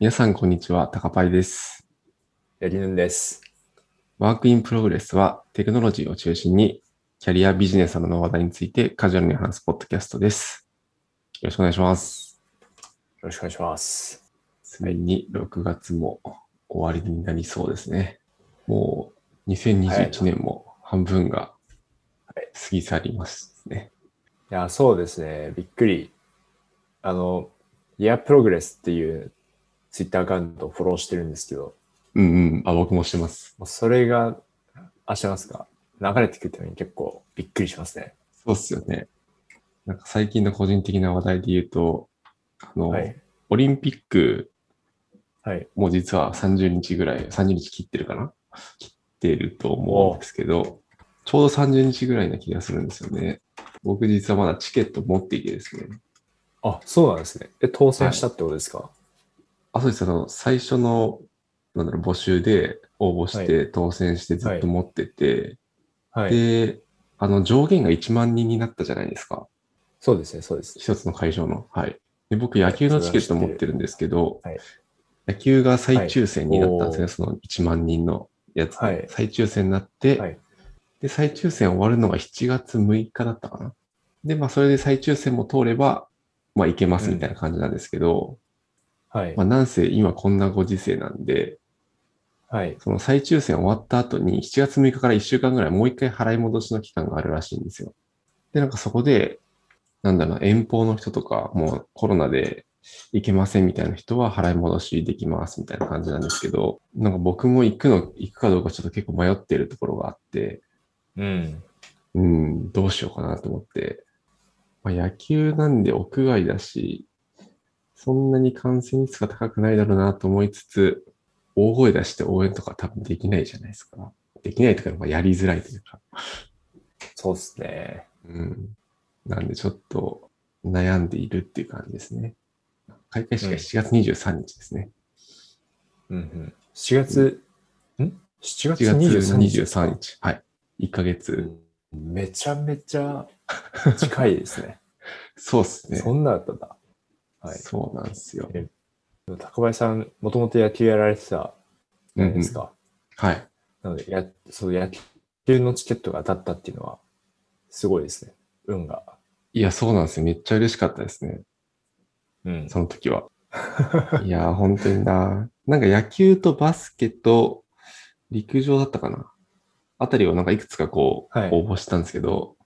皆さん、こんにちは。高パイです。やりぬんです。 Work in Progress はテクノロジーを中心にキャリアビジネスなどの話題についてカジュアルに話すポッドキャストです。よろしくお願いします。よろしくお願いします。ついに6月も終わりになりそうですね。もう2021年も半分が過ぎ去りますね。いや、そうですね。びっくり。あの、イヤープログレスっていうツイッターアカウントをフォローしてるんですけど、うんうん。あ、僕もしてます。それが、あ、してますか？流れてくるために結構びっくりしますね。そうっすよね。なんか最近の個人的な話題で言うと、あの、はい。オリンピックはい。もう実は30日ぐらい、30日切ってるかな？切ってると思うんですけど、ちょうど30日ぐらいな気がするんですよね。僕実はまだチケット持っていてですね。あ、そうなんですね。え、当選したってことですか、あ、そうです。あの、最初の、なんだろう、募集で応募して当選してずっと持ってて、はい。で、あの、上限が1万人になったじゃないですか。そうですね、そうです。一つの会場の。はい。で、僕野球のチケット持ってるんですけど、はい野球が再抽選になったんですね、はいその1万人のやつで。はい再抽選になって、はいで、再抽選終わるのが7月6日だったかな。で、まあ、それで再抽選も通れば、まあ、いけますみたいな感じなんですけど、はい。まあ、なんせ今こんなご時世なんで、はい。その再抽選終わった後に7月6日から1週間ぐらいもう一回払い戻しの期間があるらしいんですよ。で、なんかそこで、なんだろうな、遠方の人とか、もうコロナで行けませんみたいな人は払い戻しできますみたいな感じなんですけど、なんか僕も行くの、行くかどうかちょっと結構迷ってるところがあって、うん。うん、どうしようかなと思って。まあ、野球なんで屋外だし、そんなに感染率が高くないだろうなと思いつつ、大声出して応援とか多分できないじゃないですか。できないというか、まあやりづらいというか。そうですね。うん。なんでちょっと悩んでいるっていう感じですね。開会式が7月23日ですね。うんうん。7月、ん ?7 月7月23日ですか？23日。はい。1ヶ月。めちゃめちゃ近いですね。そうっすね。そんなだったんだ。はい。そうなんですよ。高林さん、もともと野球やられてたじゃないですか。はい。なので、や、そう、野球のチケットが当たったっていうのは、すごいですね。運が。いや、そうなんですよ。めっちゃ嬉しかったですね。うん。その時は。いやー、本当にな。なんか野球とバスケと陸上だったかな。あたりをなんかいくつかこう、はい応募したんですけど、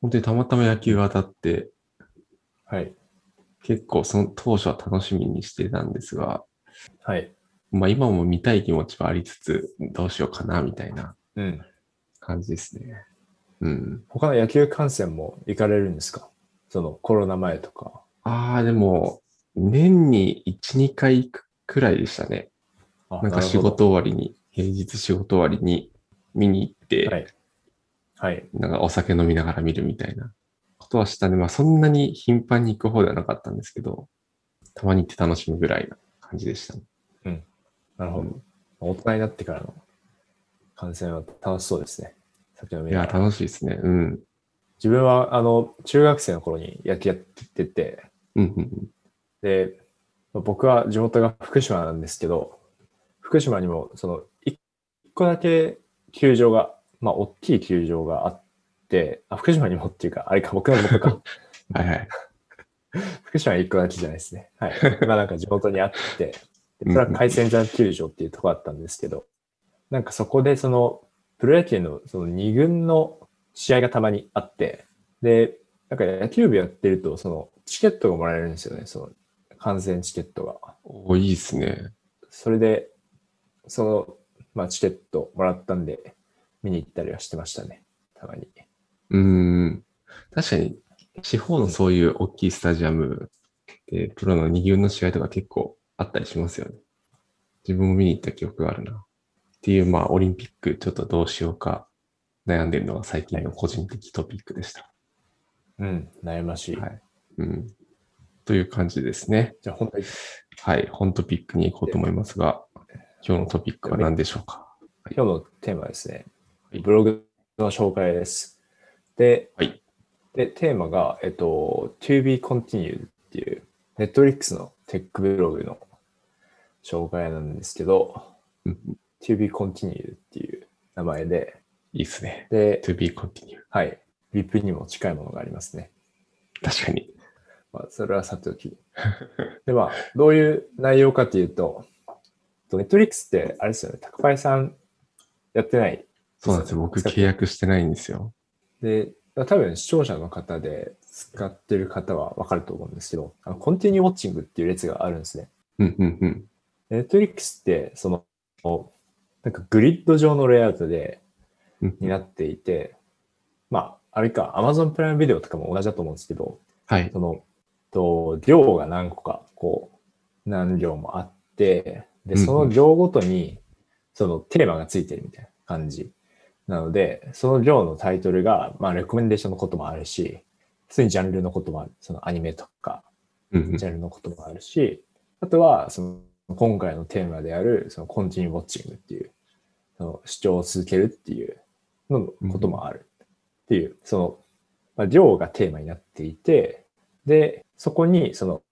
本当にたまたま野球が当たって、はい。結構その当初は楽しみにしてたんですが、はい。まあ今も見たい気持ちはありつつ、どうしようかな、みたいなうん。感じですね。うん。他の野球観戦も行かれるんですか？そのコロナ前とか。ああ、でも、年に1、2回行くくらいでしたね。あなんか仕。事終わりに、平日仕事終わりに見に行って、はい。はい。なんかお酒飲みながら見るみたいなことはしたね。まあそんなに頻繁に行く方ではなかったんですけど、たまに行って楽しむぐらいな感じでしたね。なるほど。大人になってからの観戦は楽しそうですね。酒飲みいや、楽しいですね。うん。自分は、あの、中学生の頃に野球やってて、うんうんうん。で、僕は地元が福島なんですけど、福島にも、その、一個だけ球場が、まあ、大きい球場があって、あ、福島にもっていうか、あれか、僕のことか。はいはい。福島に一個だけじゃないですね。はい。まあ、なんか地元にあって、でそれは海鮮山球場っていうところだったんですけど、なんかそこでその、プロ野球のその二軍の試合がたまにあって、で、なんか野球部やってると、その、チケットがもらえるんですよね、その、観戦チケットが。おいいですね。それで、その、まあ、チケットもらったんで、見に行ったりはしてましたね。たまに。うーん。確かに、地方のそういう大きいスタジアムで、プロの二軍の試合とか結構あったりしますよね。自分も見に行った記憶があるな。っていう、まあ、オリンピックちょっとどうしようか悩んでるのが最近の個人的トピックでした。うん、悩ましい。はい。うん。という感じですね。じゃあ、本当に、はい。本トピックに行こうと思いますが、今日のトピックは何でしょうか？今日のテーマはですねはい、ブログの紹介です。で、はいでテーマが、えっと、To be continued っていう、Netflix のテックブログの紹介なんですけど、うん to be continued っていう名前で、いいっすね。で、to be continue. はい。VIP にも近いものがありますね。確かに。まあ、それはさておき。で、まあ、どういう内容かというと、ネットリックスって、あれですよね、宅配さんやってない。そうなんですよ。僕契約してないんですよ。で、多分視聴者の方で使ってる方はわかると思うんですけど、あのコンティニューウォッチングっていう列があるんですね。うんうんうん。ネットリックスって、その、なんかグリッド上のレイアウトで、うんになっていて、まあ、あれか、Amazon プライムビデオとかも同じだと思うんですけど、はい。その、と、量が何個か、こう、何量もあって、で、その量ごとに、そのテーマがついてるみたいな感じ。なので、その量のタイトルが、まあ、レコメンデーションのこともあるし、普通にジャンルのこともある。そのアニメとか、ジャンルのこともあるし、あとは、その、今回のテーマである、その、コンティニューウォッチングっていう、その、主張を続けるっていうのこともある。っていう、その、まあ、量がテーマになっていて、で、そこに、その、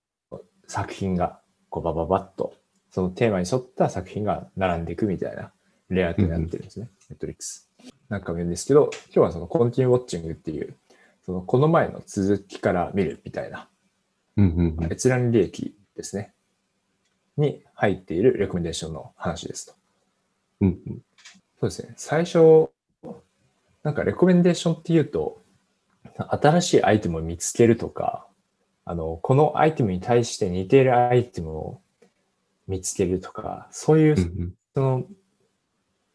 作品が、こう、バババッと、そのテーマに沿った作品が並んでいくみたいなレイアウトになってるんですね。ネットリックス。なんかも言うんですけど、今日はその、コンティニューウォッチングっていう、その、この前の続きから見るみたいな。閲覧履歴ですね。に入っているレコメンデーションの話ですと。うんうんそうですね。最初、なんかレコメンデーションっていうと、新しいアイテムを見つけるとか、あの、このアイテムに対して似ているアイテムを見つけるとか、そういうその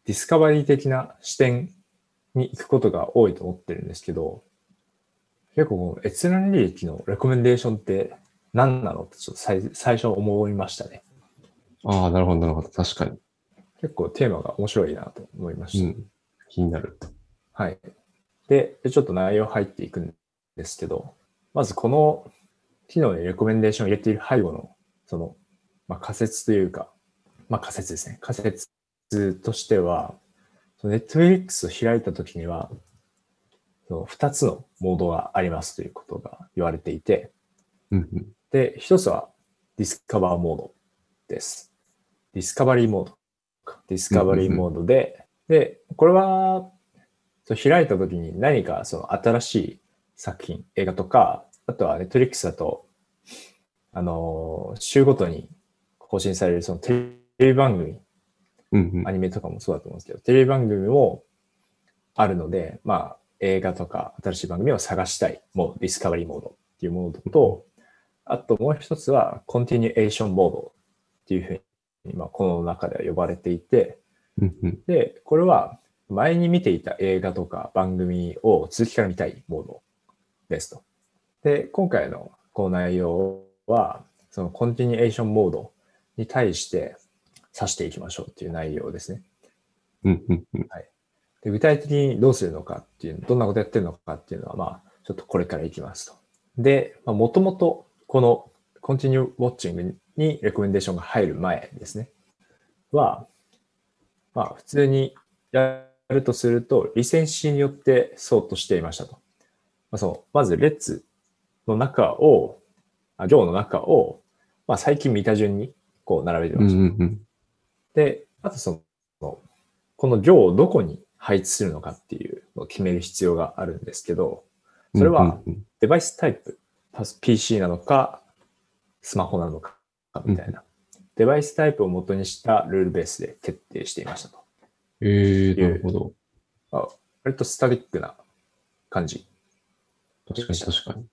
ディスカバリー的な視点に行くことが多いと思ってるんですけど、結構この閲覧履歴のレコメンデーションって何なのってちょっと最最初思いましたね。ああ、なるほど、なるほど。確かに。結構テーマが面白いなと思いました。うん。気になる。はい。で、でちょっと内容入っていくんですけど、まずこの機能にレコメンデーションを入れている背後の、その、まあ、仮説というか、まあ仮説ですね。仮説としては、その Netflix を開いたときには、その2つのモードがありますということが言われていて。で、一つはディスカバーモードです。ディスカバリーモードか。ディスカバリーモードで、で、これは、開いた時に何かその新しい作品、映画とか、あとはネットリックスだと、あのー週ごとに更新されるそのテレビ番組、アニメとかもそうだと思うんですけど、テレビ番組もあるので、まあ、映画とか新しい番組を探したい、もうディスカバリーモードっていうモードと、あともう一つは、コンティニュエーションモードっていうふうに、まあ、この中では呼ばれていて。で、これは前に見ていた映画とか番組を続きから見たいモードですと。で、今回のこの内容は、そのコンティニュエーションモードに対して指していきましょうっていう内容ですね。うんうんうん。で具体的にどうするのかっていう、どんなことやってるのかっていうのは、まあ、ちょっとこれからいきますと。で、まあ、もともとこの Continue Watching にレコメンデーションが入る前ですね。は、まあ、普通にやるとすると、リセンシーによってソートしていましたと。まあ、そのまず、レッツの中を、あ行の中を、まあ、最近見た順にこう並べてうんました。うんうん。で、あとその、この行をどこに配置するのかっていうのを決める必要があるんですけど、それはデバイスタイプ、パス PC なのか、スマホなのか、みたいな、デバイスタイプを元にしたルールベースで決定していましたと。うんええなるほど。あ割とスタティックな感じ。確かに確かに。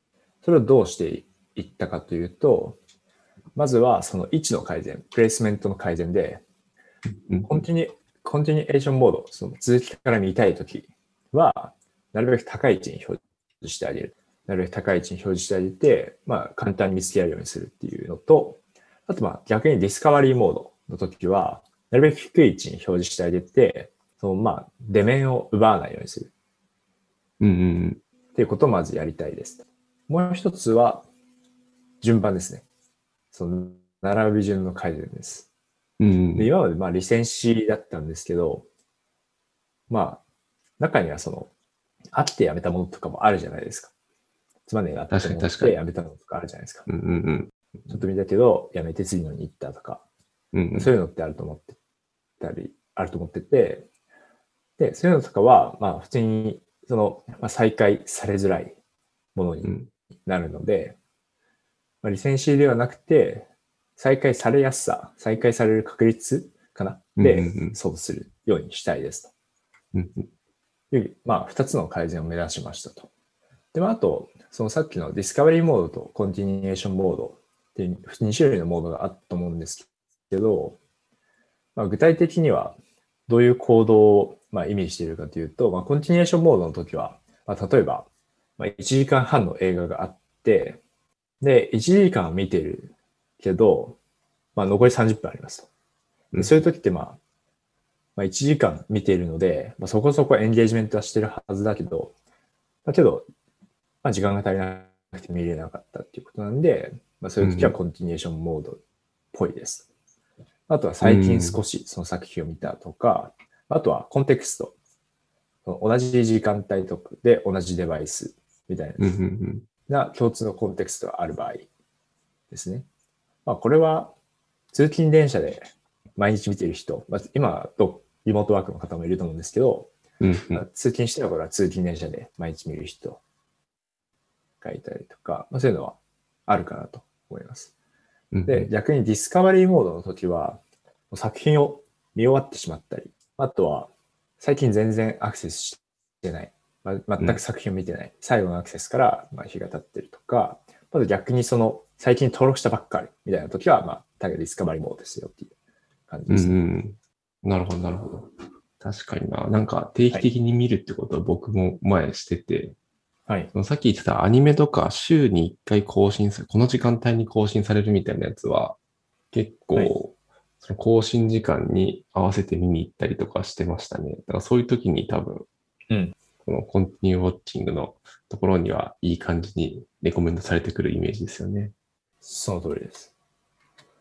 それをどうしていったかというと、まずはその位置の改善、 placement の改善で、うん continu、continuation mode、その続きから見たいときは、なるべく高い位置に表示してあげる。なるべく高い位置に表示してあげて、まあ、簡単に見つけられるようにするっていうのと、あとまあ、逆にディスカバリーモードの時は、なるべく低い位置に表示してあげて、そのまあ、出面を奪わないようにするうんうんっていうことをまずやりたいです。もう一つは、順番ですね。その、並び順の改善です。うん。うんで、今までまあ、リセンシーだったんですけど、まあ、中にはその、あってやめたものとかもあるじゃないですか。つまんねえなって思っ確かに確かにてやめたのとかあるじゃないですか。うんうんうん。ちょっと見たけど、やめて次のに行ったとか。うん。そういうのってあると思ってたり、あると思ってて、で、そういうのとかは、まあ普通に、その、まあ、再開されづらいものにうん。なるので、まあ、リセンシーではなくて、再開されやすさ、再開される確率かな？でそうするようにしたいですうん。う、まあ、二つの改善を目指しましたと。で、まあ、あと、そのさっきのディスカバリーモードとコンティニエーションモードっていう2種類のモードがあったと思うんですけど、まあ、具体的にはどういう行動をまあ意味しているかというと、まあ、コンティニエーションモードの時は、まあ、例えば、まあ、1時間半の映画があって、で、1時間は見てるけど、まあ、残り30分ありますと。うんでそういう時ってまあ、まあ、1時間見ているので、まあ、そこそこエンゲージメントはしてるはずだけど、だけど、まあ、時間が足りなくて見れなかったっていうことなんで、まあ、そういう時はうんコンティニエーションモードっぽいです。あとは最近少しその作品を見たとか、あとはコンテクスト。同じ時間帯とかで同じデバイスみたいうん。うん。な共通のコンテクストがある場合ですね。まあ、これは通勤電車で毎日見ている人、まあ、今はどリモートワークの方もいると思うんですけど、うん。まあ通勤してる頃は通勤電車で毎日見る人がいたりとか、まあ、そういうのはあるかなと思います。うん。で、逆にディスカバリーモードの時は、作品を見終わってしまったり、あとは最近全然アクセスしてない、ま全く作品を見てない、最後のアクセスからまあ日が経ってるとか、まず逆にその最近登録したばっかりみたいな時は、まあ、大概ディスカバリーモードですよっていう感じですね。ん。なるほど、なるほど。確かにな。なんか定期的に見るってことは僕も前してて、はい。そのさっき言ってたアニメとか週に1回更新され、この時間帯に更新されるみたいなやつは、結構、はいその更新時間に合わせて見に行ったりとかしてましたね。だからそういう時に多分、うん。このコンティニューウォッチングのところにはいい感じにレコメンドされてくるイメージですよね。その通りです。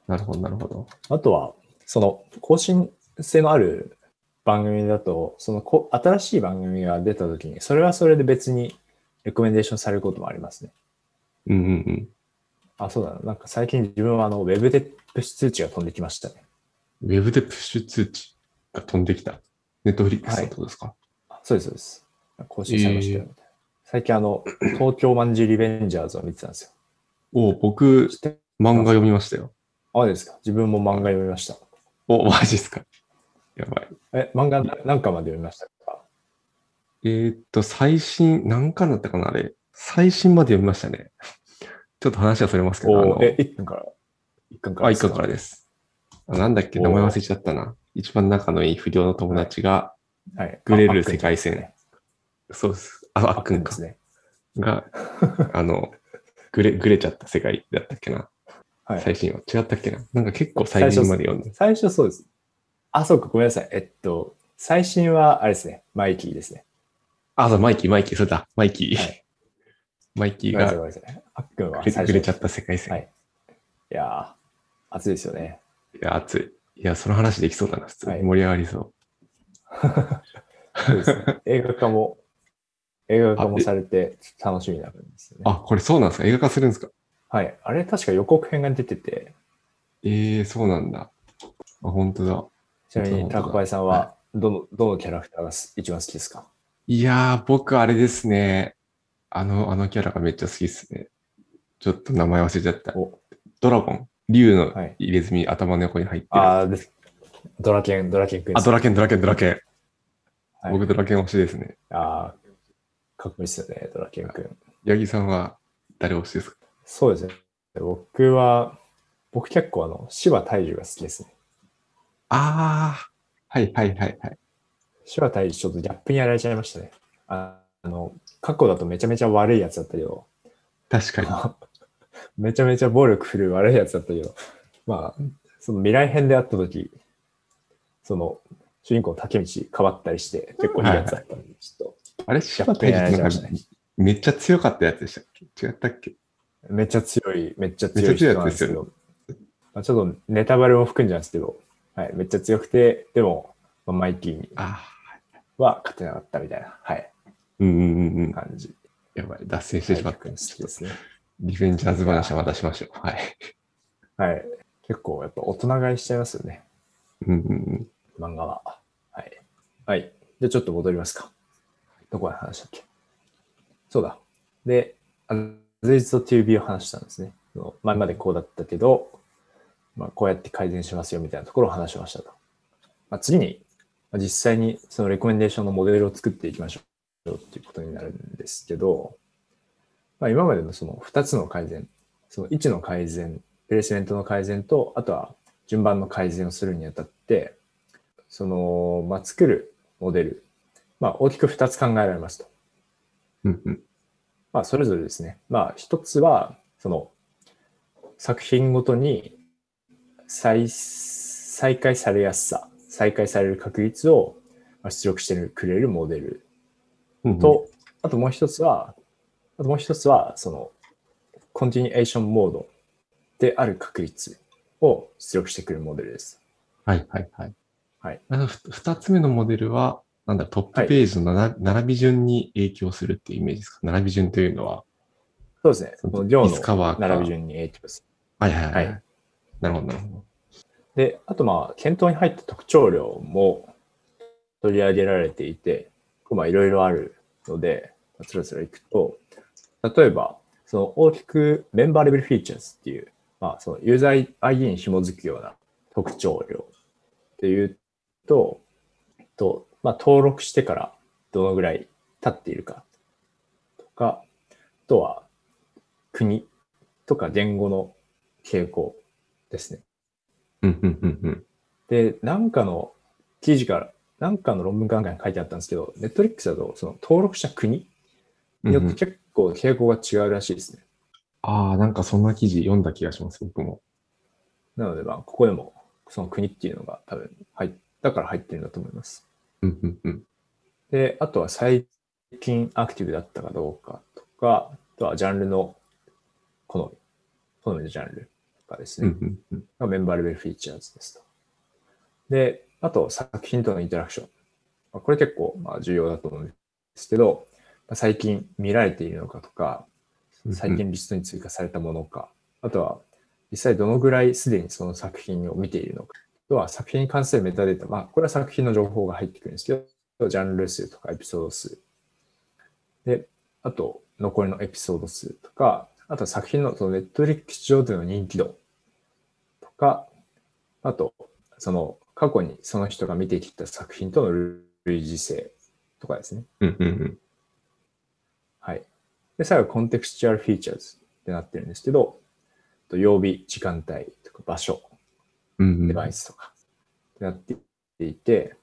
なるほど、なるほど。あとは、その更新性のある番組だと、そのこ新しい番組が出たときに、それはそれで別にレコメンデーションされることもありますね。うんうんうん。あ、そうだな。なんか最近自分はあの、ウェブでプッシュ通知が飛んできましたね。ウェブでプッシュ通知が飛んできた？ネットフリックスだってことですか、あそうです、そうです。更新されましたよ、みたいな。最近あの、東京マンジュリベンジャーズを見てたんですよ。お僕、漫画読みましたよ。あ、ですか。自分も漫画読みました。お、マジですかやばい。え、漫画何巻まで読みましたか？えーっと、最新、何巻だったかなあれ。最新まで読みましたね。ちょっと話はそれますけど、あのおえ、1巻から。1巻からあ、ですか？一巻からです。あなんだっけお名前忘れちゃったな。一番仲のいい不良の友達が、はい。グレるあ世界線。あっくんですねそうです。あ、ああっくんです。ね。が、あの、グレ、グレちゃった世界だったっけな？はい。最新は。違ったっけな？なんか結構最新まで読んで。最初そうです。あ、そうか、ごめんなさい。えっと、最新は、あれですね、マイキーですね。あ、そう、マイキー、マイキー、それだ。マイキー。はいマイキーが。あっくんはグレ最初。グレちゃった世界線。はいいやー、熱いですよね。いや、熱い。いや、その話できそうだな、普通に。はい盛り上がりそう。そうですね。映画化も、映画化もされて楽しみになるんですよね。あ、これそうなんですか？映画化するんですか？はい。あれ、確か予告編が出てて、ええー、そうなんだ。あ、本当だ。ちなみに、本当だタコパイさんは、どの、どのキャラクターがす一番好きですか？いやー、僕あれですね。あの、あのキャラがめっちゃ好きですね。ちょっと名前忘れちゃった。おドラゴン。竜のはい入れ墨、頭の横に入ってる。ああーです。ドラケン、ドラケンくんですドラケン、ドラケン、ドラケン。はい僕ドラケン推しですね。あーかっこいいですよね、ドラケンくん。八木さんは誰推しですか？そうですね。僕は、僕結構あの、芝大樹が好きですね。あー、はいはいはいはい。芝大樹ちょっとギャップにやられちゃいましたね。ああの、過去だとめちゃめちゃ悪いやつだったけど、確かに。めちゃめちゃ暴力振るう悪いやつだったけど、まあ、その未来編であった時、その、主人公の竹道変わったりして、結構いいやつだったんで、ちょっあれ、ギャ柴ップにやら田なんかれちゃいましたね。めっちゃ強かったやつでしたっけ？違ったっけ？とめっちゃ強い、めっちゃ強い人めっちゃ強いやなんですけつですよど、まあ、ちょっとネタバレも含んじゃうんですけど、はい、めっちゃ強くて、でも、まあ、マイキーにあは勝てなかったみたいな、はい、ー、うんうんうんうん。感じ。やばい、脱線してしまった。好きですね。リベンジャーズ話はまたしましょう。はい。はい。結構やっぱ大人買いしちゃいますよね。うんうん漫画は。はい。はい。じゃあちょっと戻りますか。どこで話したっけ？そうだ。で、アズイズと TB を話したんですね。前までこうだったけど、まあ、こうやって改善しますよみたいなところを話しましたと。まあ、次に、まあ実際にそのレコメンデーションのモデルを作っていきましょうっていうことになるんですけど、まあ、今までのその2つの改善、その位置の改善、プレイスメントの改善と、あとは順番の改善をするにあたって、その、まあ、作るモデル、まあ、大きく2つ考えられますと。うんうんまあ、それぞれですね。まあ、一つは、その、作品ごとに再、再開されやすさ、再開される確率をまあ出力してくれるモデルうんうん。と、あともう一つは、あともう一つは、その、コンティニエーションモードである確率を出力してくれるモデルです。はいはいはい。はい。あのふ二つ目のモデルは、なんだ、トップページのなな並び順に影響するっていうイメージですか？並び順というのは、そうですね。その量の並び順に影響する。はいはいはい。はいなるほどなるほど。で、あとまあ、検討に入った特徴量も取り上げられていて、まあいろいろあるので、つらつらいくと、例えば、その大きくメンバーレベルフィーチャーズっていう、まあそのユーザー ID に紐づくような特徴量っていうと、と、まあ登録してからどのぐらい経っているかとか、あとは国とか言語の傾向ですね。うんうんうんうん。で、なんかの記事から、なんかの論文かなんかに書いてあったんですけど、ネットリックスだとその登録した国によって結構傾向が違うらしいですね。ああ、なんかそんな記事読んだ気がします、僕も。なので、まあ、ここでもその国っていうのが多分入っだから入ってるんだと思います。うんうんうん。で、あとは最近アクティブだったかどうかとか、あとはジャンルの好み、好みのジャンルとかですね。うんうんうん。がメンバーレベルフィーチャーズですと。で、あと作品とのインタラクション。まあこれ結構まあ重要だと思うんですけど、まあ最近見られているのかとか、最近リストに追加されたものか、あとは実際どのぐらいすでにその作品を見ているのか、あとは作品に関するメタデータ、まあこれは作品の情報が入ってくるんですけど、ジャンル数とかエピソード数。で、あと残りのエピソード数とか、あとは作品のそのネットフリックス上での人気度とか、あと、その過去にその人が見てきた作品との類似性とかですね。うんうんうん。はい。で、最後、コンテクスチュアルフィーチャーズってなってるんですけど、と曜日、時間帯とか場所、デバイスとかってなっていて、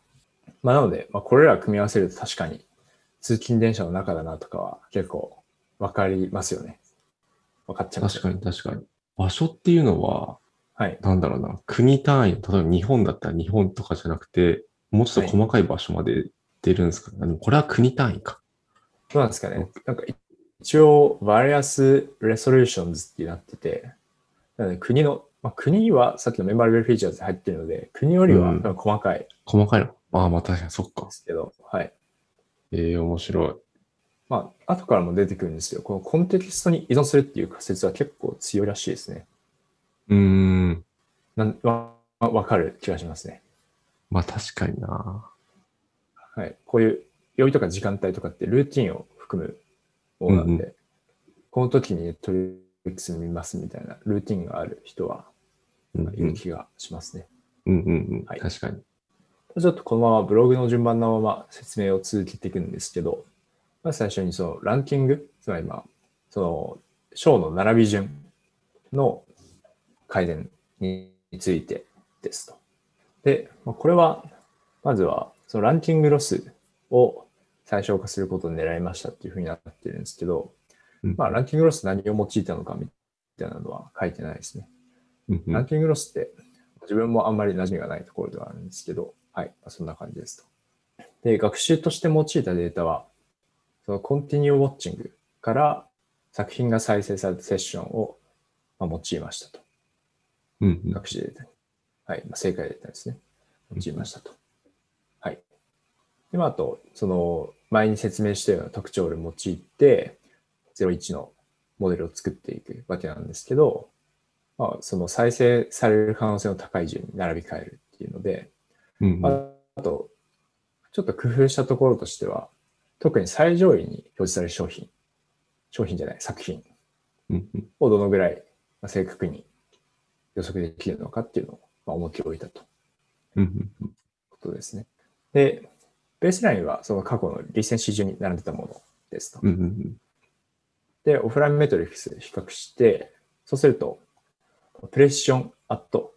まあなので、まあ、これら組み合わせると確かに通勤電車の中だなとかは結構わかりますよね。わかっちゃいますよ確かに確かに。場所っていうのは、はい。なんだろうな、国単位、例えば日本だったら日本とかじゃなくて、もうちょっと細かい場所まで出るんですかね。でもこれは国単位か。どうなんですかね。なんか一応、 various resolutions ってなってて、なので国の、まあ、国はさっきの member level features に入ってるので、国よりは細かいで細かいの？ああ、まあ確かにそっか。すけど、はい。ええ面白い。まあ、後からも出てくるんですけど、このコンテキストに依存するっていう仮説は結構強いらしいですね。うーん。なんわわかる気がしますね。まあ確かにな。はい。こういう曜日とか時間帯とかってルーティンを含むものなんで、うんこの時にトリックス見ますみたいなルーティンがある人はうんいる気がしますね。うんうんうん。はい確かに。ちょっとこのままブログの順番のまま説明を続けていくんですけど、まず最初にそのランキング、つまりまあ、その章の並び順の改善についてですと。で、まあこれは、まずはそのランキングロスを最小化することを狙いましたっていうふうになってるんですけど、うんまあランキングロス何を用いたのかみたいなのは書いてないですね。ランキングロスって自分もあんまり馴染みがないところではあるんですけど、はい、まあそんな感じですと。で、学習として用いたデータは、そのコンティニューウォッチングから作品が再生されたセッションをまあ用いましたと。うんうん学習データに。はい、まあ、正解データですね。用いましたと。はい。で、まあ、あと、その、前に説明したような特徴を用いて、01のモデルを作っていくわけなんですけど、まあ、その再生される可能性の高い順に並び替えるっていうので、うんうん。ああと、ちょっと工夫したところとしては、特に最上位に表示される商品、商品じゃない、作品。をどのぐらいまあ正確に予測できるのかっていうのをまあ重きを置いたと。ことですね。で、ベースラインはその過去のリセンシ順に並んでたものですと。で、オフラインメトリックスで比較して、そうすると、プレッションアット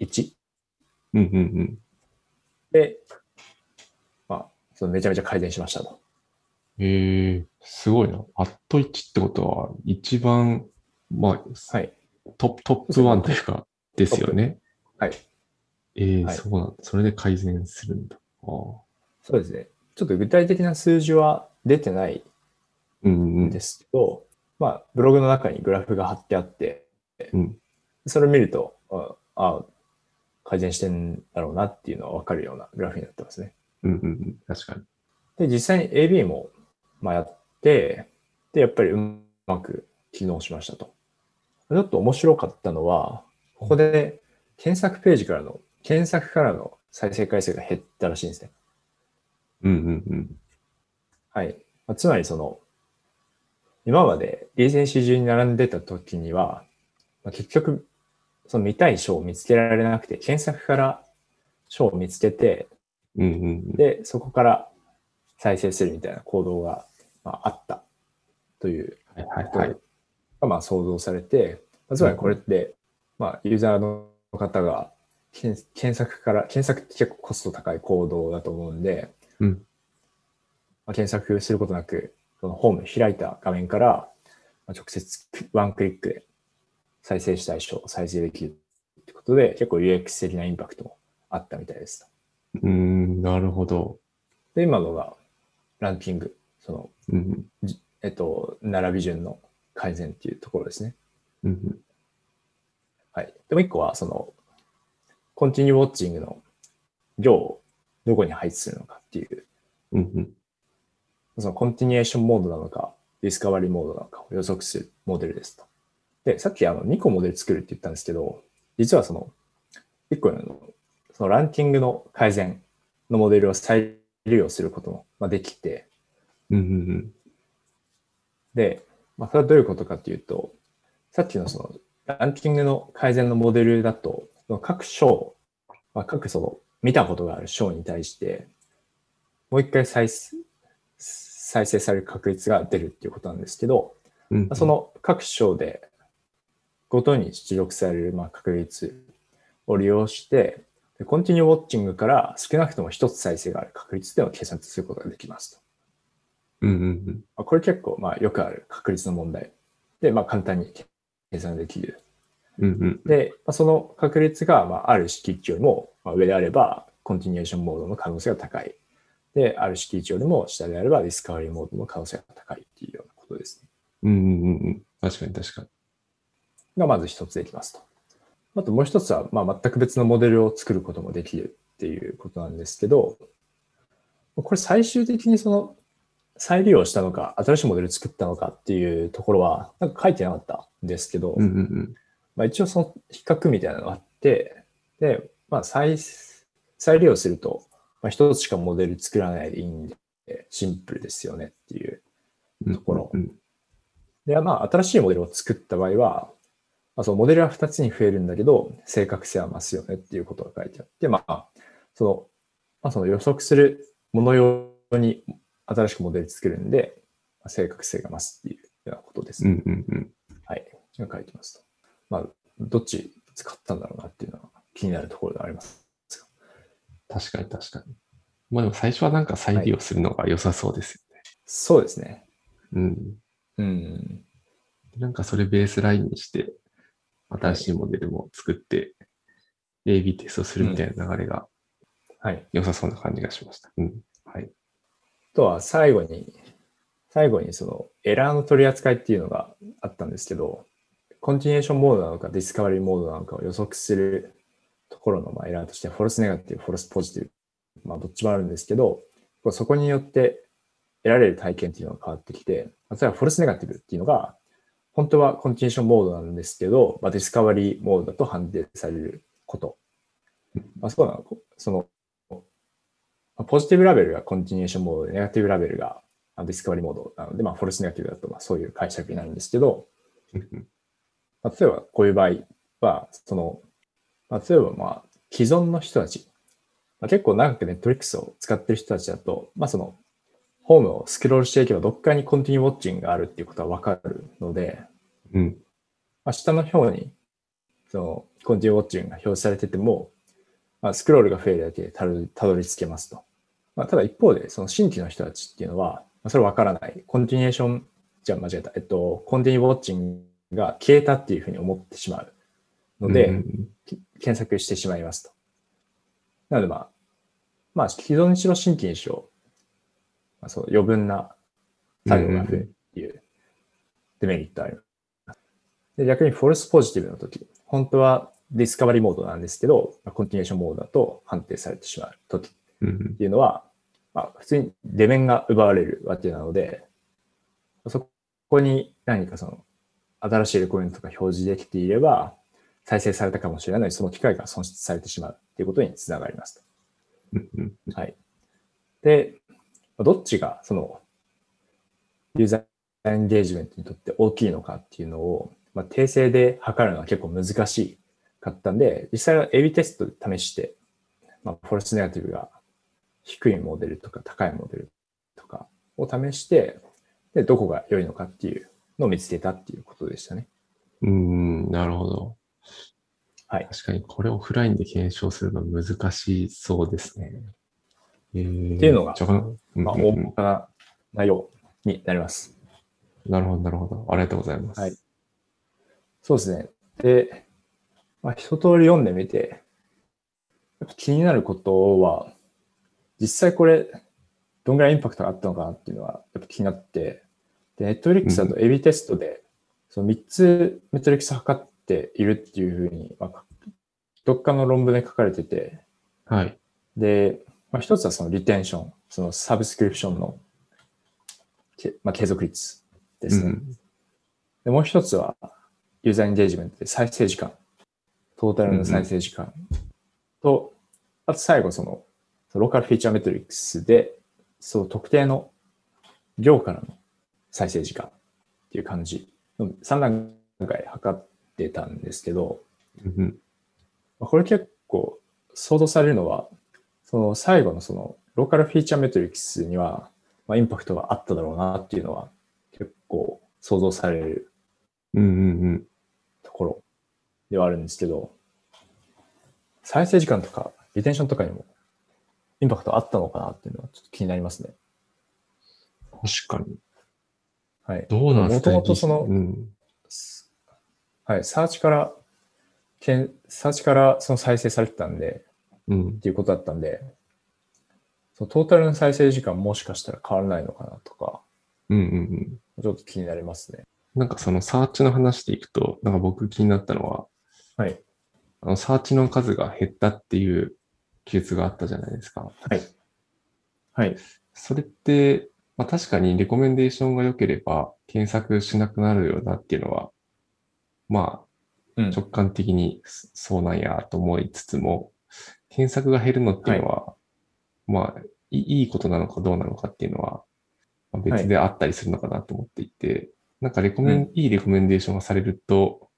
1うんうんうん。で、まあ、そのめちゃめちゃ改善しましたと。ええすごいな。アット1ってことは、一番、まあ、はい。トップ、トップ1というか、ですよね。はい。ええはいそうなんだ。それで改善するんだ。ああ。そうですね。ちょっと具体的な数字は出てないうんうんん。ですけど、まあ、ブログの中にグラフが貼ってあって、うんそれを見ると、ああ、改善してんだろうなっていうのはわかるようなグラフになってますね。うんうんうん。確かに。で、実際に AB も、まあ、やって、で、やっぱりうまく機能しましたと。ちょっと面白かったのは、ここで検索ページからの、検索からの再生回数が減ったらしいんですね。うんうんうん。はい。まあつまりその、今までリーゼンシー順に並んでた時には、まあ、結局、その見たい章を見つけられなくて、検索から章を見つけて、うんうんうん。で、そこから再生するみたいな行動が、まあ、あったというはいはいはい。がまあ想像されて、まあつまりこれって、まあ、ユーザーの方が検検索から、検索って結構コスト高い行動だと思うんで、うんまあ、検索することなく、そのホーム開いた画面から、まあ、直接ワンクリックで再生したい章を再生できるってことで、結構 UX 的なインパクトもあったみたいです。うーん、なるほど。で、今のがランキング、その、うんえっと、並び順の改善っていうところですね。うんうんはい。でもう一個は、その、コンティニューウォッチングの量をどこに配置するのかっていう、うんうんそのコンティニュエーションモードなのか、ディスカバリーモードなのかを予測するモデルですと。で、さっきあの2個モデル作るって言ったんですけど、実はその1個のそのランキングの改善のモデルを再利用することもまあできて、うんうんで、まあ、それはどういうことかっていうと、さっきのそのランキングの改善のモデルだと、各章、まあ、各その見たことがある章に対して、もう一回再生再生される確率が出るっていうことなんですけど、うん。まあその各章でごとに出力されるまあ確率を利用して、でコンティニューウォッチングから少なくとも一つ再生がある確率では計算することができますと。うんうんうん。まあこれ結構まあよくある確率の問題で、まあ、簡単に計算できる。うんうん。で、まあ、その確率がまあある式値よりもまあ上であれば、コンティニューションモードの可能性が高い。で、ある式値よりも下であれば、ディスカバリーモードの可能性が高いっていうようなことですね。うんうんうんうん。確かに確かに。がまず一つできますと。あともう一つは、まあ、全く別のモデルを作ることもできるっていうことなんですけど、これ最終的にその再利用したのか、新しいモデル作ったのかっていうところは、なんか書いてなかったんですけど、うんうんうん。まあ、一応その比較みたいなのがあって、で、まあ再、再利用すると、まあ、一つしかモデル作らないでいいんで、シンプルですよねっていう。うんところうんで、まあ、新しいモデルを作った場合は、まあ、そのモデルは2つに増えるんだけど、正確性は増すよねっていうことが書いてあって、まあ、その、まあ、その予測するもの用に新しくモデル作るんで、まあ正確性が増すっていうようなことですね。うんうんうん。はい。が書いてますと。まあ、どっち使ったんだろうなっていうのは気になるところではあります。確かに確かに。まあでも最初はなんか再利用するのが良さそうですよね。そうですね。うん。うん。なんかそれベースラインにして、新しいモデルも作って、AB テストするみたいな流れがはい。良さそうな感じがしました。うん。はい。あとは最後に、最後にそのエラーの取り扱いっていうのがあったんですけど、 continuation mode なのか discovery mode なのかを予測するところのまあエラーとして、 false negative、false positive、まあどっちもあるんですけど、そこによって得られる体験っていうのが変わってきて、例えば false negative っていうのが、本当は continuation mode なんですけど、まあ、 discovery mode だと判定されること。まあ、そうなの、その、まあ positive label が continuation mode で、 negative label があ discovery mode なので、まあ、 false negative だとまあそういう解釈になるんですけど、まあ、例えばこういう場合は、その、まあ、例えばまあ、既存の人たち、まあ、結構長く Netflix を使ってる人たちだと、まあその、ホームをスクロールしていけばどっかに continue watching があるっていうことはわかるので、うん。まあ、下の方に、その、コンティニューウォッチングが表示されてても、まあ、スクロールが増えるだけでたどりたどり着けますと。まあ、ただ一方で、その新規の人たちっていうのは、まあ、それわからない。コンティニューション、じゃあ間違えた。えっと、コンティニューウォッチングが消えたっていうふうに思ってしまうので、うんき検索してしまいますと。なのでまあ、まあ、既存にしろ新規にしろ、まあ、そう余分な作業が増えるっていうデメリットあります。で逆にフォルスポジティブの時、本当はディスカバリーモードなんですけど、まあコンティニューションモードだと判定されてしまう時っうんていうのは、まあ、普通に出面が奪われるわけなので、そこに何かその新しいレコメントが表示できていれば、再生されたかもしれないその機会が損失されてしまうっていうことにつながりますうんうんと。はい。で、どっちがそのユーザーエンゲージメントにとって大きいのかっていうのを、まあ、訂正で測るのは結構難しかったんで、実際は AB テストで試して、まあ、フォルスネガティブが低いモデルとか高いモデルとかを試して、で、どこが良いのかっていうのを見つけたっていうことでしたね。うん、なるほど。はい。確かにこれオフラインで検証するのは難しそうですね。えー、っていうのがまあ、大まかな内容になります。なるほど、なるほど。ありがとうございます。はいそうですね。で、まあ、一通り読んでみて、やっぱ気になることは、実際これ、どんぐらいインパクトがあったのかなっていうのは、やっぱ気になって、で、ネットフリックスだと AB テストで、その3つメトリックス測っているっていうふうに、まあ、どっかの論文で書かれてて、はい。で、まあ、一つはそのリテンション、そのサブスクリプションの、けまあ、継続率ですね。うんでもう一つは、ユーザーエンゲージメントで再生時間。トータルの再生時間。と、あと最後、その、ローカルフィーチャーメトリックスで、その特定の量からの再生時間っていう感じの3段階測ってたんですけど、うんまあこれ結構想像されるのは、その最後のそのローカルフィーチャーメトリックスには、まあ、インパクトがあっただろうなっていうのは結構想像されるうんうんうんところではあるんですけど、再生時間とかリテンションとかにもインパクトあったのかなっていうのはちょっと気になりますね。確かに。はい。どうなんですかね？もともとそのうん。はい、サーチから、けんサーチからその再生されてたんで、うんっ。ていうことだったんで、そのトータルの再生時間もしかしたら変わらないのかなとか、うんうんうん。ちょっと気になりますね。なんかそのサーチの話でいくと、なんか僕気になったのは、はい。あのサーチの数が減ったっていう記述があったじゃないですか。はい。はい。それって、まあ確かにレコメンデーションが良ければ検索しなくなるよなっていうのは、まうんあ直感的にそうなんやと思いつつも、検索が減るのっていうのは、まあいいいいことなのかどうなのかっていうのは、まあ別であったりするのかなと思っていて、なんかレコメン、ういいレコメンデーションがされると、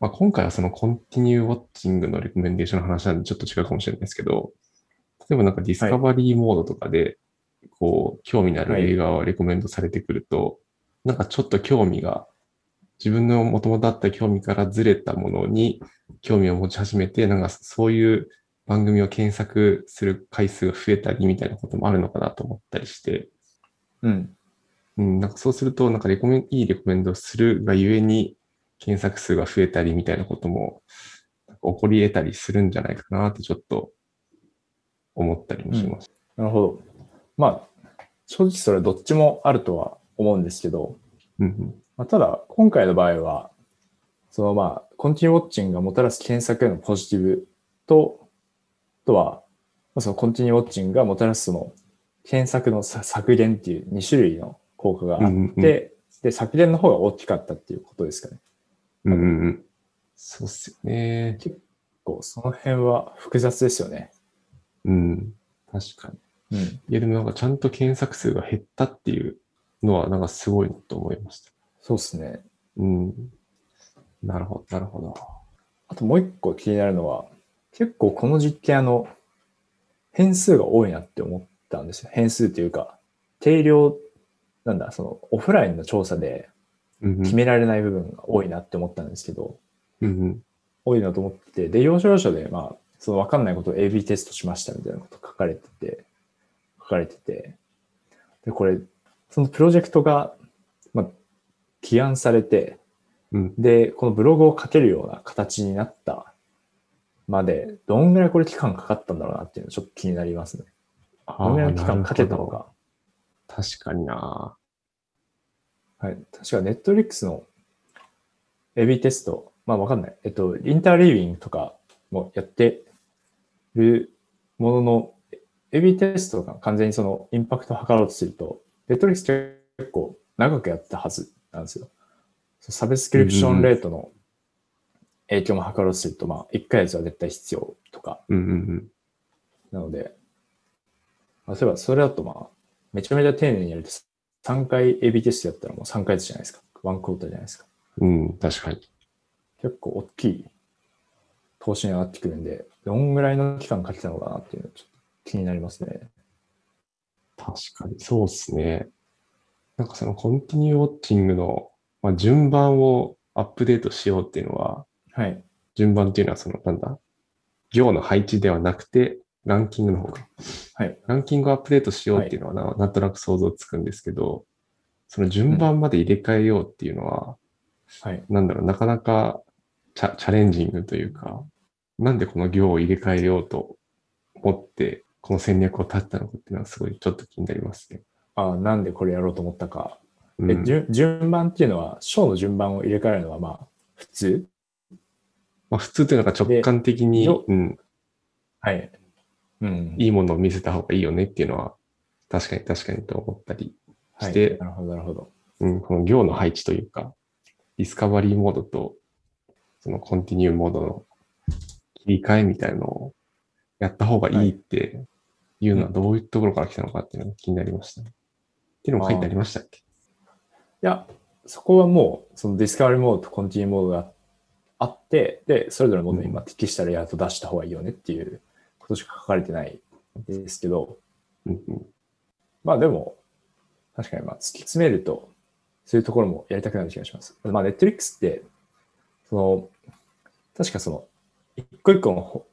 まあ、今回はそのコンティニューウォッチングのレコメンデーションの話なんでちょっと違うかもしれないですけど、例えばなんかディスカバリーモードとかで、こう、興味のある映画をレコメンドされてくると、なんかちょっと興味が、自分の元々あった興味からずれたものに興味を持ち始めて、なんかそういう番組を検索する回数が増えたりみたいなこともあるのかなと思ったりして、うん。うん、なんかそうすると、なんかレコメン、いいレコメンドをするがゆえに、検索数が増えたりみたいなことも、起こり得たりするんじゃないかなってちょっと思ったりもします。なるほど。まあ、正直それどっちもあるとは思うんですけど、うんうんまあ、ただ、今回の場合は、そのまあ、コンティニューウォッチングがもたらす検索へのポジティブと、あとは、まあ、そのコンティニューウォッチングがもたらすその検索のさ削減っていう2種類の効果があって、うんうんで、削減の方が大きかったっていうことですかね。うんうんうん。そうっすよね。結構その辺は複雑ですよね。うん。確かに。うん。いや、でもなんかちゃんと検索数が減ったっていうのはなんかすごいなと思いました。そうですね。うん。なるほど、なるほど。あともう一個気になるのは、結構この実験あの、変数が多いなって思ったんですよ。変数というか、定量、なんだ、そのオフラインの調査で決められない部分が多いなって思ったんですけど、うんうん。多いなと思ってて、で、要所要所で、まあ、その分かんないことを AB テストしましたみたいなこと書かれてて、書かれてて、で、これ、そのプロジェクトが、まあ、起案されて、うん。で、このブログを書けるような形になったまで、どんぐらいこれ期間かかったんだろうなっていうのちょっと気になりますね。あどんぐらいの期間かけたのか。確かにな。はい。確かネットリックスの AB テスト、まあわかんない。えっと、インターリービングとかもやってるものの、AB テストが完全にそのインパクトを測ろうとすると、ネットリックス結構長くやってたはずなんですよ。サブスクリプションレートの影響も測ろうとすると、まあ1ヶ月は絶対必要とか。うんうんうん。なので、まあ、そういえばそれだとまあ、めちゃめちゃ丁寧にやると3回 AB テストやったらもう3ヶ月じゃないですか。ワンクォーターじゃないですか。うん、確かに。結構大きい投資に上がってくるんで、どんぐらいの期間かけたのかなっていうのちょっと気になりますね。確かに、そうですね。なんかそのコンティニューウォッチングの、まあ、順番をアップデートしようっていうのは、はい。順番っていうのはその、なんだ、行の配置ではなくて、ランキングの方か。はい。ランキングをアップデートしようっていうのはな,、なんとなく想像つくんですけど、その順番まで入れ替えようっていうのは、はい。なんだろう、なかなかチャチャレンジングというか、なんでこの行を入れ替えようと思って、この戦略を立ったのかっていうのはすごいちょっと気になりますね。あなんでこれやろうと思ったか。うんえ順順番っていうのは、章の順番を入れ替えるのはまあ、普通？まあ、普通というのが直感的に、ようん、はい。うん。いいものを見せた方がいいよねっていうのは、確かに確かにと思ったりはい。してなるほど、なるほど。うん、この行の配置というか、ディスカバリーモードと、そのコンティニューモードの切り替えみたいのをやった方がいいっていうのはどういうところから来たのかっていうのが気になりましたね。っていうのも書いてありましたっけ？いや、そこはもう、そのディスカバリーモードとコンティニューモードがあって、で、それぞれのものにまあ適したレイアウト出した方がいいよねっていうことしか書かれてないんですけど、うんうんまあでも、確かにまあ突き詰めると、そういうところもやりたくなる気がします。まあ、ネットリックスって、その、確かその、一個一個のほ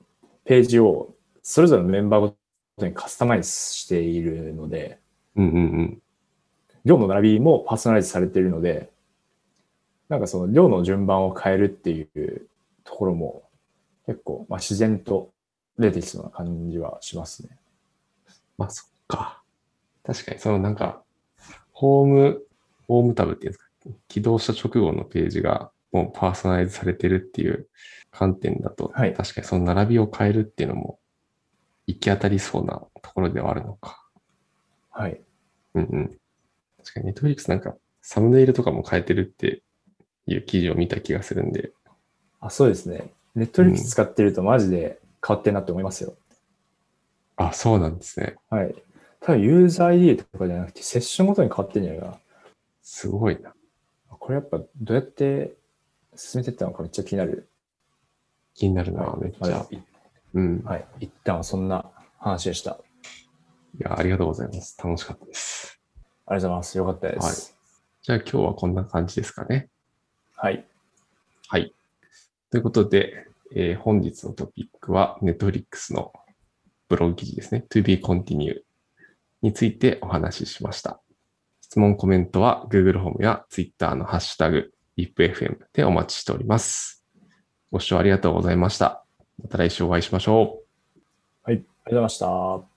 ページを、それぞれのメンバーごとにカスタマイズしているので、うんうんうん。量の並びもパーソナライズされているので、なんかその量の順番を変えるっていうところも結構、まあ、自然と出てきそうな感じはしますね。まあそっか。確かにそのなんか、ホーム、ホームタブっていうんですか、起動した直後のページがもうパーソナライズされてるっていう観点だと、はい確かにその並びを変えるっていうのも行き当たりそうなところではあるのか。はい。うんうん。確かにネットフリックスなんかサムネイルとかも変えてるっていう記事を見た気がするんで、あ、そうですね。ネットリックス使ってるとマジで変わってんなって思いますよ。あ、そうなんですね。はい。多分ユーザー ID とかじゃなくてセッションごとに変わってんじゃないかな。すごいな。これやっぱどうやって進めていったのかめっちゃ気になる。気になるな、はいめっちゃうん。はい。一旦はそんな話でした。あいや、ありがとうございます。楽しかったです。りがとうございます。よかったです。じゃあ今日はこんな感じですかね。はい。はい。ということで、えー本日のトピックは Netflix のブログ記事ですね。To be continue についてお話ししました。質問、コメントは Google ホームや Twitter のハッシュタグ IPFM でお待ちしております。ご視聴ありがとうございました。また来週お会いしましょう。はい。ありがとうございました。